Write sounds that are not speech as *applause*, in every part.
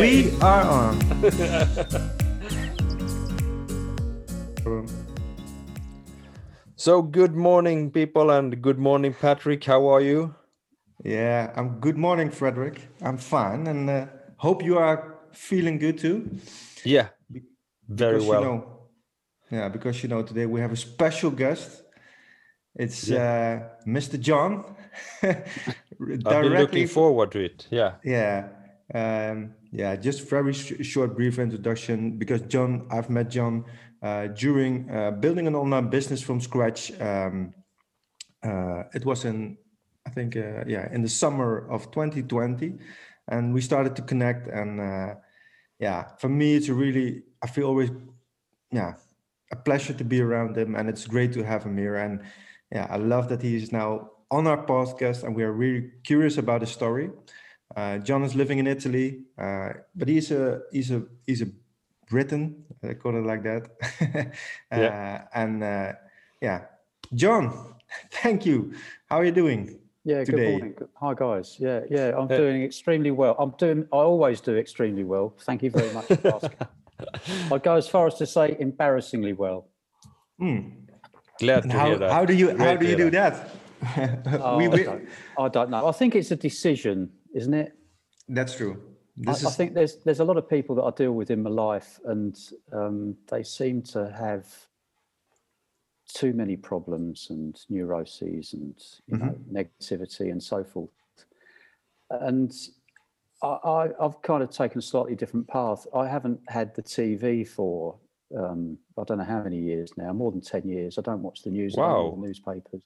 We are on. So good morning, people, and good morning, Patrick. How are you? yeah, I'm good morning, Frederick. I'm fine and uh, hope you are feeling good too. Yeah, very Because, well. You know, yeah, because you know today we have a special guest. It's uh, Mr. John. *laughs* I've been looking forward to it. Yeah. Yeah. Um, yeah, just very sh- short, brief introduction because John, I've met John uh, during uh, building an online business from scratch. Um, uh, it was in, I think, uh, yeah, in the summer of 2020, and we started to connect. And uh, yeah, for me, it's really, I feel always, yeah, a pleasure to be around him, and it's great to have him here. And yeah, I love that he is now on our podcast, and we are really curious about his story. Uh, John is living in Italy, uh, but he's a he's a he's a Briton. I call it like that. *laughs* uh, Yeah. And uh, yeah, John, *laughs* thank you. How are you doing? Yeah, today. good morning. Hi guys. Yeah, yeah, I'm Uh, doing extremely well. I'm doing I always do extremely well. Thank you very much for *laughs* asking. I'd go as far as to say embarrassingly well. Hmm. Glad And to how, hear that. how do you how Great do you do that? Oh, we, I, don't, I don't know. I think it's a decision, isn't it? that's true. I, This I is think there's there's a lot of people that I deal with in my life, and um, they seem to have too many problems and neuroses and you know negativity and so forth. And I, I, I've kind of taken a slightly different path. I haven't had the TV for um, I don't know how many years now, more than ten years. I don't watch the news, Wow. the newspapers.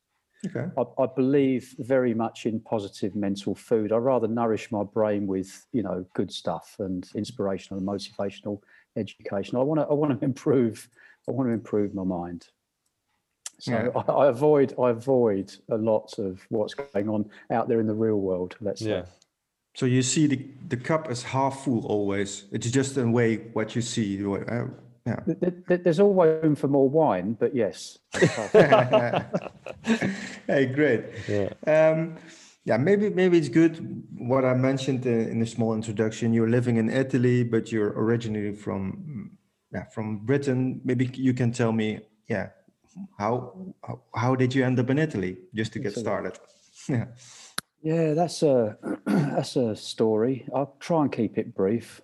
Okay. I, I believe very much in positive mental food. I rather nourish my brain with, you know, good stuff and inspirational and motivational education. I want to, I want to improve. I want to improve my mind. So Yeah. I, I avoid, I avoid a lot of what's going on out there in the real world. Let's say. Yeah. So you see the the cup is half full always. It's just in a way what you see. Uh, You, uh, yeah. Th- th- There's always room for more wine, but yes. *laughs* hey, great. Yeah. Um, yeah, maybe maybe it's good what I mentioned in, in the small introduction. You're living in Italy, but you're originally from yeah from Britain. Maybe you can tell me yeah how how, how did you end up in Italy just to get started? *laughs* Yeah. Yeah, that's a *clears throat* that's a story. I'll try and keep it brief.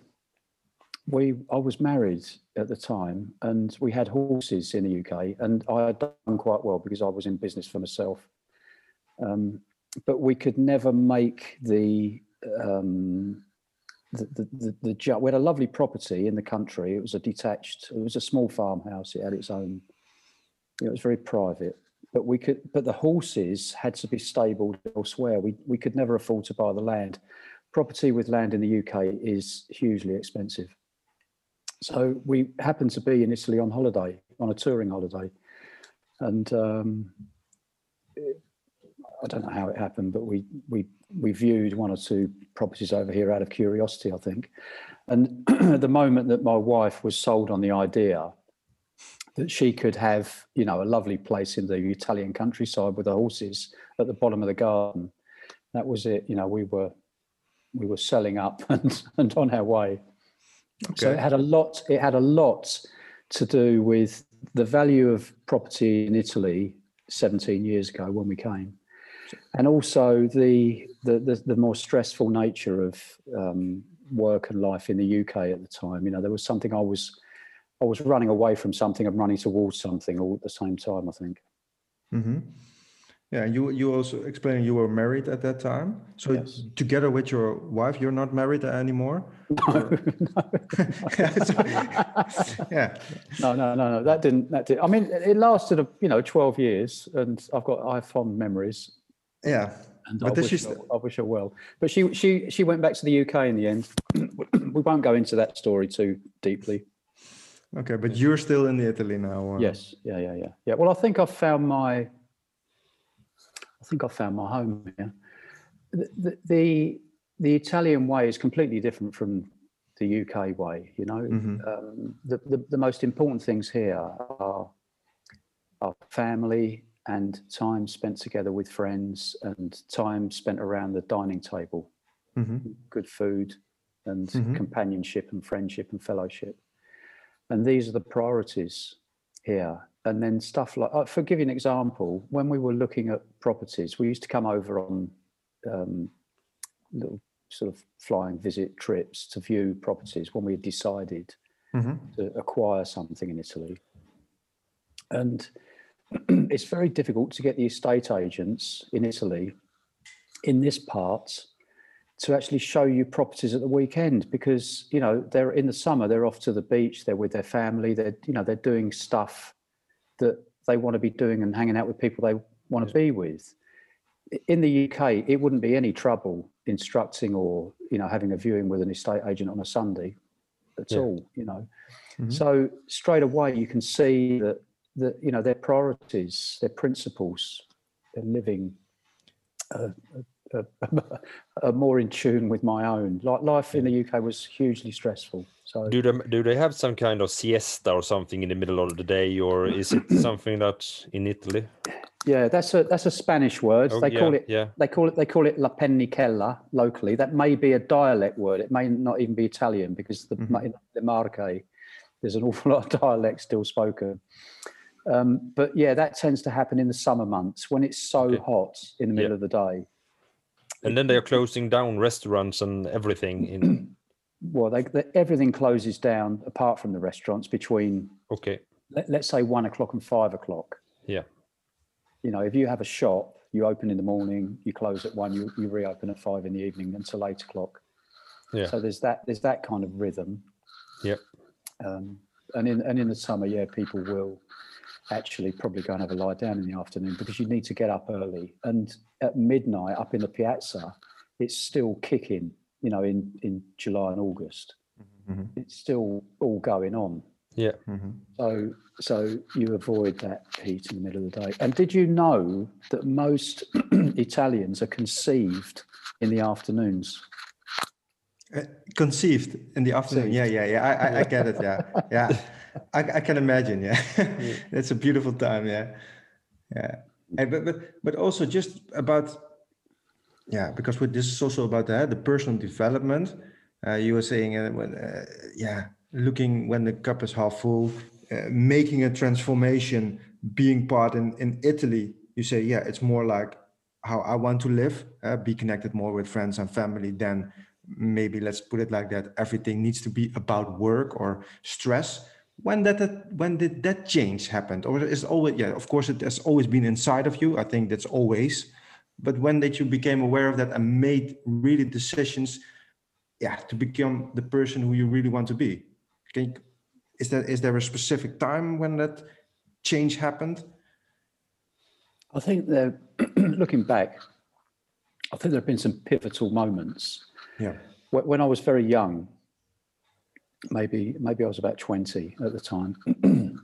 We I was married at the time, and we had horses in the UK, and I had done quite well because I was in business for myself. Um, but we could never make the um, the the, the, the we had a lovely property in the country. It was a detached. It was a small farmhouse. It had its own. It was very private but we could but the horses had to be stabled elsewhere we we could never afford to buy the land property with land in the uk is hugely expensive so we happened to be in italy on holiday on a touring holiday and um i don't know how it happened but we we we viewed one or two properties over here out of curiosity i think and *clears throat* the moment that my wife was sold on the idea that she could have, you know, a lovely place in the Italian countryside with the horses at the bottom of the garden. That was it. You know, we were we were selling up *laughs* and, and on our way. So it had a lot. It had a lot to do with the value of property in Italy 17 years ago when we came, and also the the the, the more stressful nature of um, work and life in the UK at the time. You know, there was something I was I was running away from something and running towards something all at the same time. I think. hmm Yeah, you you also explained you were married at that time. So Yes. together with your wife, you're not married anymore. Yeah, *laughs* *laughs* so- yeah. No, no, no, no. That didn't. That did. I mean, it lasted, a, you know, twelve years, and I've got I have fond memories, Yeah. and But I wish, she her, st- I wish her well. But she, she, she went back to the UK in the end. *clears throat* we won't go into that story too deeply. Okay, but you're still in Italy now. uh, Yes, yeah, yeah, yeah, yeah. Well, I think I've found my. I think I found my home here. The, the the the Italian way is completely different from the UK way. You know, Mhm. um, the, the the most important things here are are family and time spent together with friends and time spent around the dining table. Mhm. good food, and Mhm. companionship and friendship and fellowship. And these are the priorities here. And then stuff like, uh, for giving an example, when we were looking at properties, we used to come over on um, little sort of flying visit trips to view properties when we had decided Mhm. to acquire something in Italy. And *clears throat* it's very difficult to get the estate agents in Italy in this part to actually show you properties at the weekend because you know they're in the summer they're off to the beach they're with their family they're you know they're doing stuff that they want to be doing and hanging out with people they want to be with in the UK it wouldn't be any trouble instructing or you know having a viewing with an estate agent on a Sunday at Yeah. all you know Mhm. so straight away you can see that that you know their priorities their principles they're living uh, are *laughs* more in tune with my own like life in the UK was hugely stressful so Do they do they have some kind of siesta or something in the middle of the day, or is it *coughs* something that in Italy? yeah that's a that's a Spanish word Oh, they yeah, call it yeah. they call it they call it la pennichella locally that may be a dialect word it may not even be Italian because the Mhm. in the Marche there's an *laughs* awful lot of dialect still spoken um, but yeah that tends to happen in the summer months when it's so Okay. hot in the middle Yeah. of the day And then they are closing down restaurants and everything. In *clears throat* well they, they, everything closes down apart from the restaurants between okay, let, let's say one o'clock and five o'clock Yeah. you know if you have a shop you open in the morning you close at one you, you reopen at five in the evening until eight o'clock Yeah. so there's that there's that kind of rhythm Yep. um, and in and in the summer yeah people will actually probably go and have a lie down in the afternoon because you need to get up early and at midnight up in the piazza it's still kicking you know in in july and august Mhm. it's still all going on yeah. Mhm. so so you avoid that heat in the middle of the day. And did you know that most *clears throat* Italians are conceived in the afternoons? Uh, conceived in the afternoon. Yeah, yeah, yeah. I, I, I get it. Yeah, yeah. *laughs* I, I can imagine. Yeah, it's *laughs* a beautiful time. Yeah, yeah. And but but but also just about yeah, because with this is also about uh, the personal development. Uh, you were saying, uh, when, uh, yeah, looking when the cup is half full, uh, making a transformation, being part in in Italy. You say, yeah, it's more like how I want to live, uh, be connected more with friends and family than maybe let's put it like that. Everything needs to be about work or stress. When that, that when did that change happened, or is always yeah? Of course, it has always been inside of you. I think that's always. But when that you became aware of that and made really decisions, yeah, to become the person who you really want to be. Can you, is that is there a specific time when that change happened? I think that *clears throat* looking back, I think there have been some pivotal moments. Yeah. When I was very young, maybe maybe I was about twenty at the time, *clears throat* and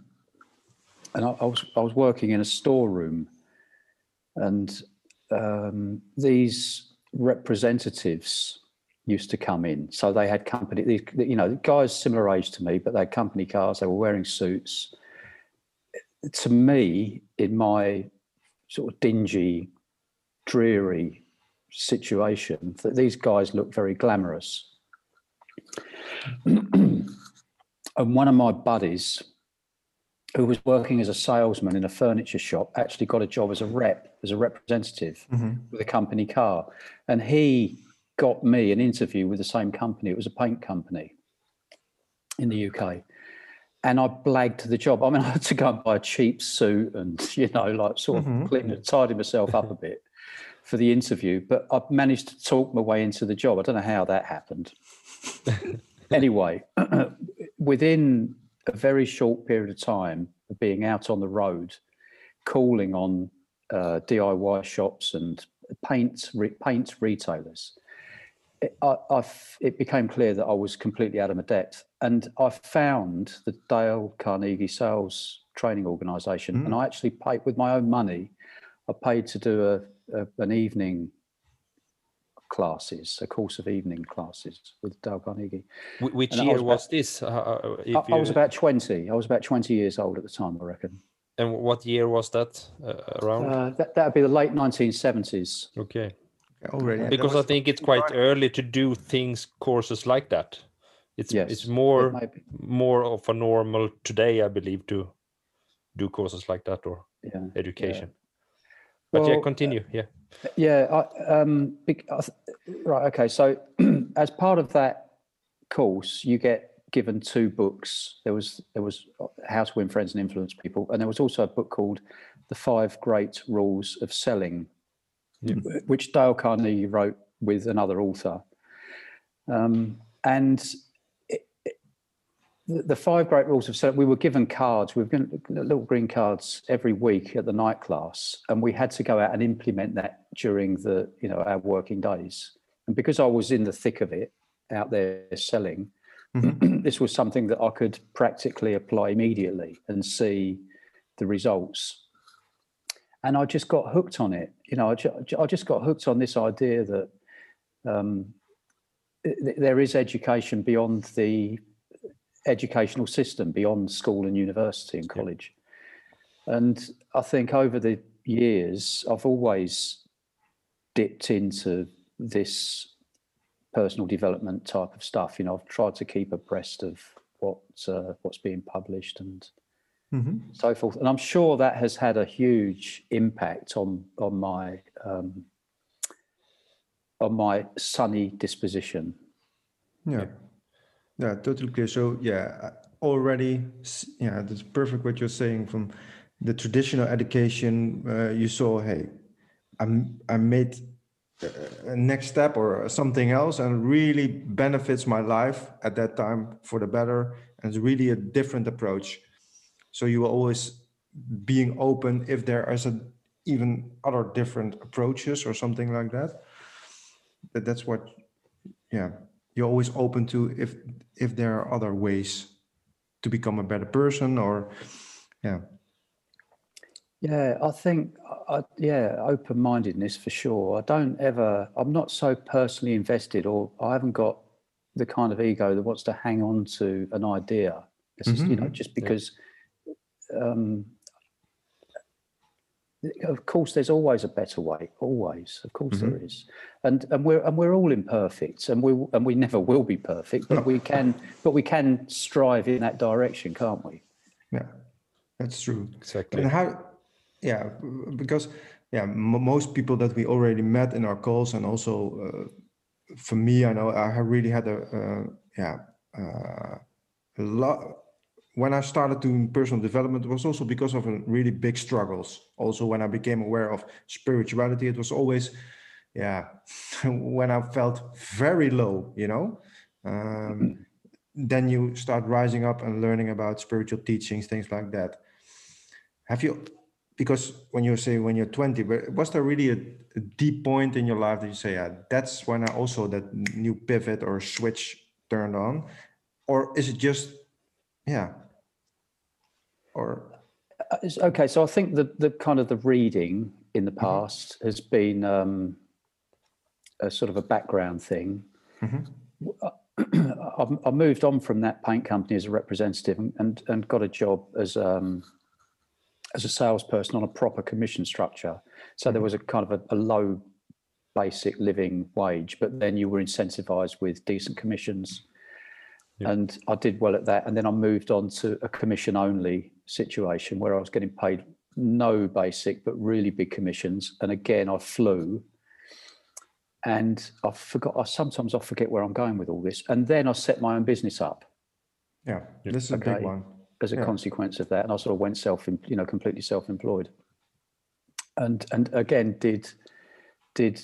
I, I was I was working in a storeroom, and um, these representatives used to come in. So they had company, these, you know, guys similar age to me, but they had company cars. They were wearing suits. To me, in my sort of dingy, dreary situation, that these guys look very glamorous. *clears throat* and one of my buddies, who was working as a salesman in a furniture shop, actually got a job as a rep, as a representative mm-hmm. with a company car. And he got me an interview with the same company. It was a paint company in the UK. And I blagged the job. I mean, *laughs* I had to go and buy a cheap suit and, *laughs* you know, like sort of mm-hmm. clean it, tidy myself up a bit for the interview. But I managed to talk my way into the job. I don't know how that happened. *laughs* anyway, *clears throat* within a very short period of time of being out on the road, calling on uh, DIY shops and paint re- paint retailers, it, I, I f- it became clear that I was completely out of my depth. And I found the Dale Carnegie Sales Training Organisation, and I actually paid with my own money. I paid to do a, a an evening classes, a course of evening classes with Dale Carnegie. Which And I year was was, about- this? Uh, uh, if I, I was about 20. I was about 20 years old at the time, I reckon. and what year was that uh, around? Uh, that that would be the late 1970s. okay. already and because I think it's quite early to do things courses like that. It's Yes, it's more may be. more of a normal today, I believe, to do courses like that or Yeah. education. But yeah, Well, continue. Yeah. Yeah, I, um, bec- I th- right. Okay, so *clears throat* as part of that course, you get given two books. There was there was How to Win Friends and Influence People, and there was also a book called The Five Great Rules of Selling, wh- which Dale Carnegie wrote with another author. Um, and the, five great rules of selling, we were given cards, we were given little green cards every week at the night class, and we had to go out and implement that during the, you know, our working days. And because I was in the thick of it, out there selling, *clears throat* this was something that I could practically apply immediately and see the results. And I just got hooked on it. You know, I, ju- I just got hooked on this idea that um, th- there is education beyond the educational system, beyond school and university and college. And I think over the years, I've always dipped into this personal development type of stuff. You know, I've tried to keep abreast of what uh, what's being published and Mhm. so forth. And I'm sure that has had a huge impact on on my um, on my sunny disposition. Yeah. Yeah, totally clear. So yeah, uh, already, yeah, that's perfect what you're saying from the traditional education. Uh, you saw, hey, I'm I made a- a next step or something else, and really benefits my life at that time for the better, and it's really a different approach. So you are always being open if there is a even other different approaches or something like that. That that's what, yeah, you're always open to if if there are other ways to become a better person or yeah Yeah, I think, I, yeah, open mindedness for sure. I don't ever, I'm not so personally invested, or I haven't got the kind of ego that wants to hang on to an idea. It's just, mm-hmm, you know, mm-hmm. just because, um, of course, there's always a better way. Always, of course, there is, and and we're and we're all imperfect, and we and we never will be perfect, but we *laughs* can, but we can strive in that direction, can't we? yeah that's true Exactly. and how yeah because yeah m- most people that we already met in our calls and also uh, for me i know i have really had a uh, yeah uh, a lot when i started doing personal development it was also because of a really big struggles. Also when i became aware of spirituality it was always yeah *laughs* when i felt very low you know? Um, then you start rising up and learning about spiritual teachings things like that. Have you because when you say when you're 20 but was there really a, a deep point in your life that you say yeah that's when i also that new pivot or switch turned on or is it just yeah or Uh, Okay, so I think the the kind of the reading in the past has been um, a sort of a background thing. I, *clears throat* I moved on from that paint company as a representative and and, and got a job as um, as a salesperson on a proper commission structure. So there was a kind of a, a low basic living wage, but then you were incentivized with decent commissions. And I did well at that. And then I moved on to a commission only situation where I was getting paid no basic, but really big commissions. And again, I flew. And I forgot, I sometimes I forget where I'm going with all this. And then I set my own business up yeah this is a big one as a Yeah. consequence of that, and I sort of went self, you know, completely self-employed, and and again did did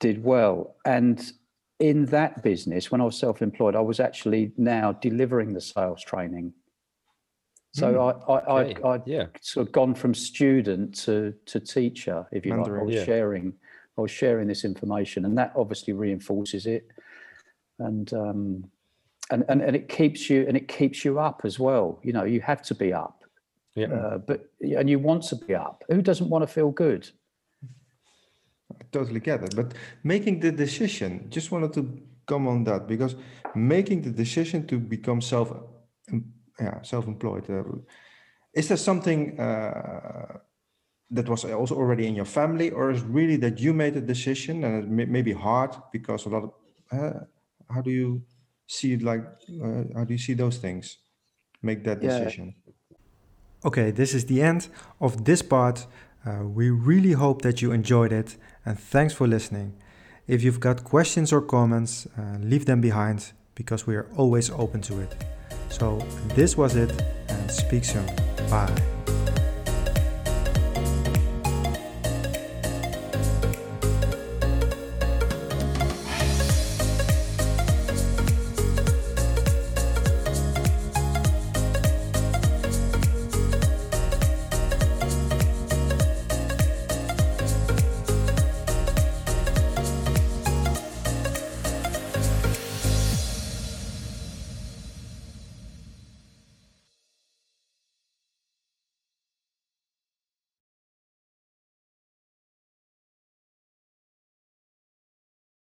did well. And in that business, when I was self-employed, I was actually now delivering the sales training. So I I, Okay, I I yeah. sort of gone from student to to teacher, if you like. I was Yeah. sharing I was sharing this information, and that obviously reinforces it, and um, and and and it keeps you and it keeps you up as well. You know, you have to be up, Yeah. uh, but and you want to be up. Who doesn't want to feel good? I totally get it. But making the decision, just wanted to come on that because making the decision to become self, yeah, self-employed, uh, is there something uh, that was also already in your family, or is really that you made a decision and it may, may be hard because a lot of uh, how do you see it like uh, how do you see those things make that Yeah. decision? Okay, this is the end of this part. Uh, we really hope that you enjoyed it and thanks for listening. If you've got questions or comments, uh, leave them behind because we are always open to it. So, this was it and speak soon. Bye.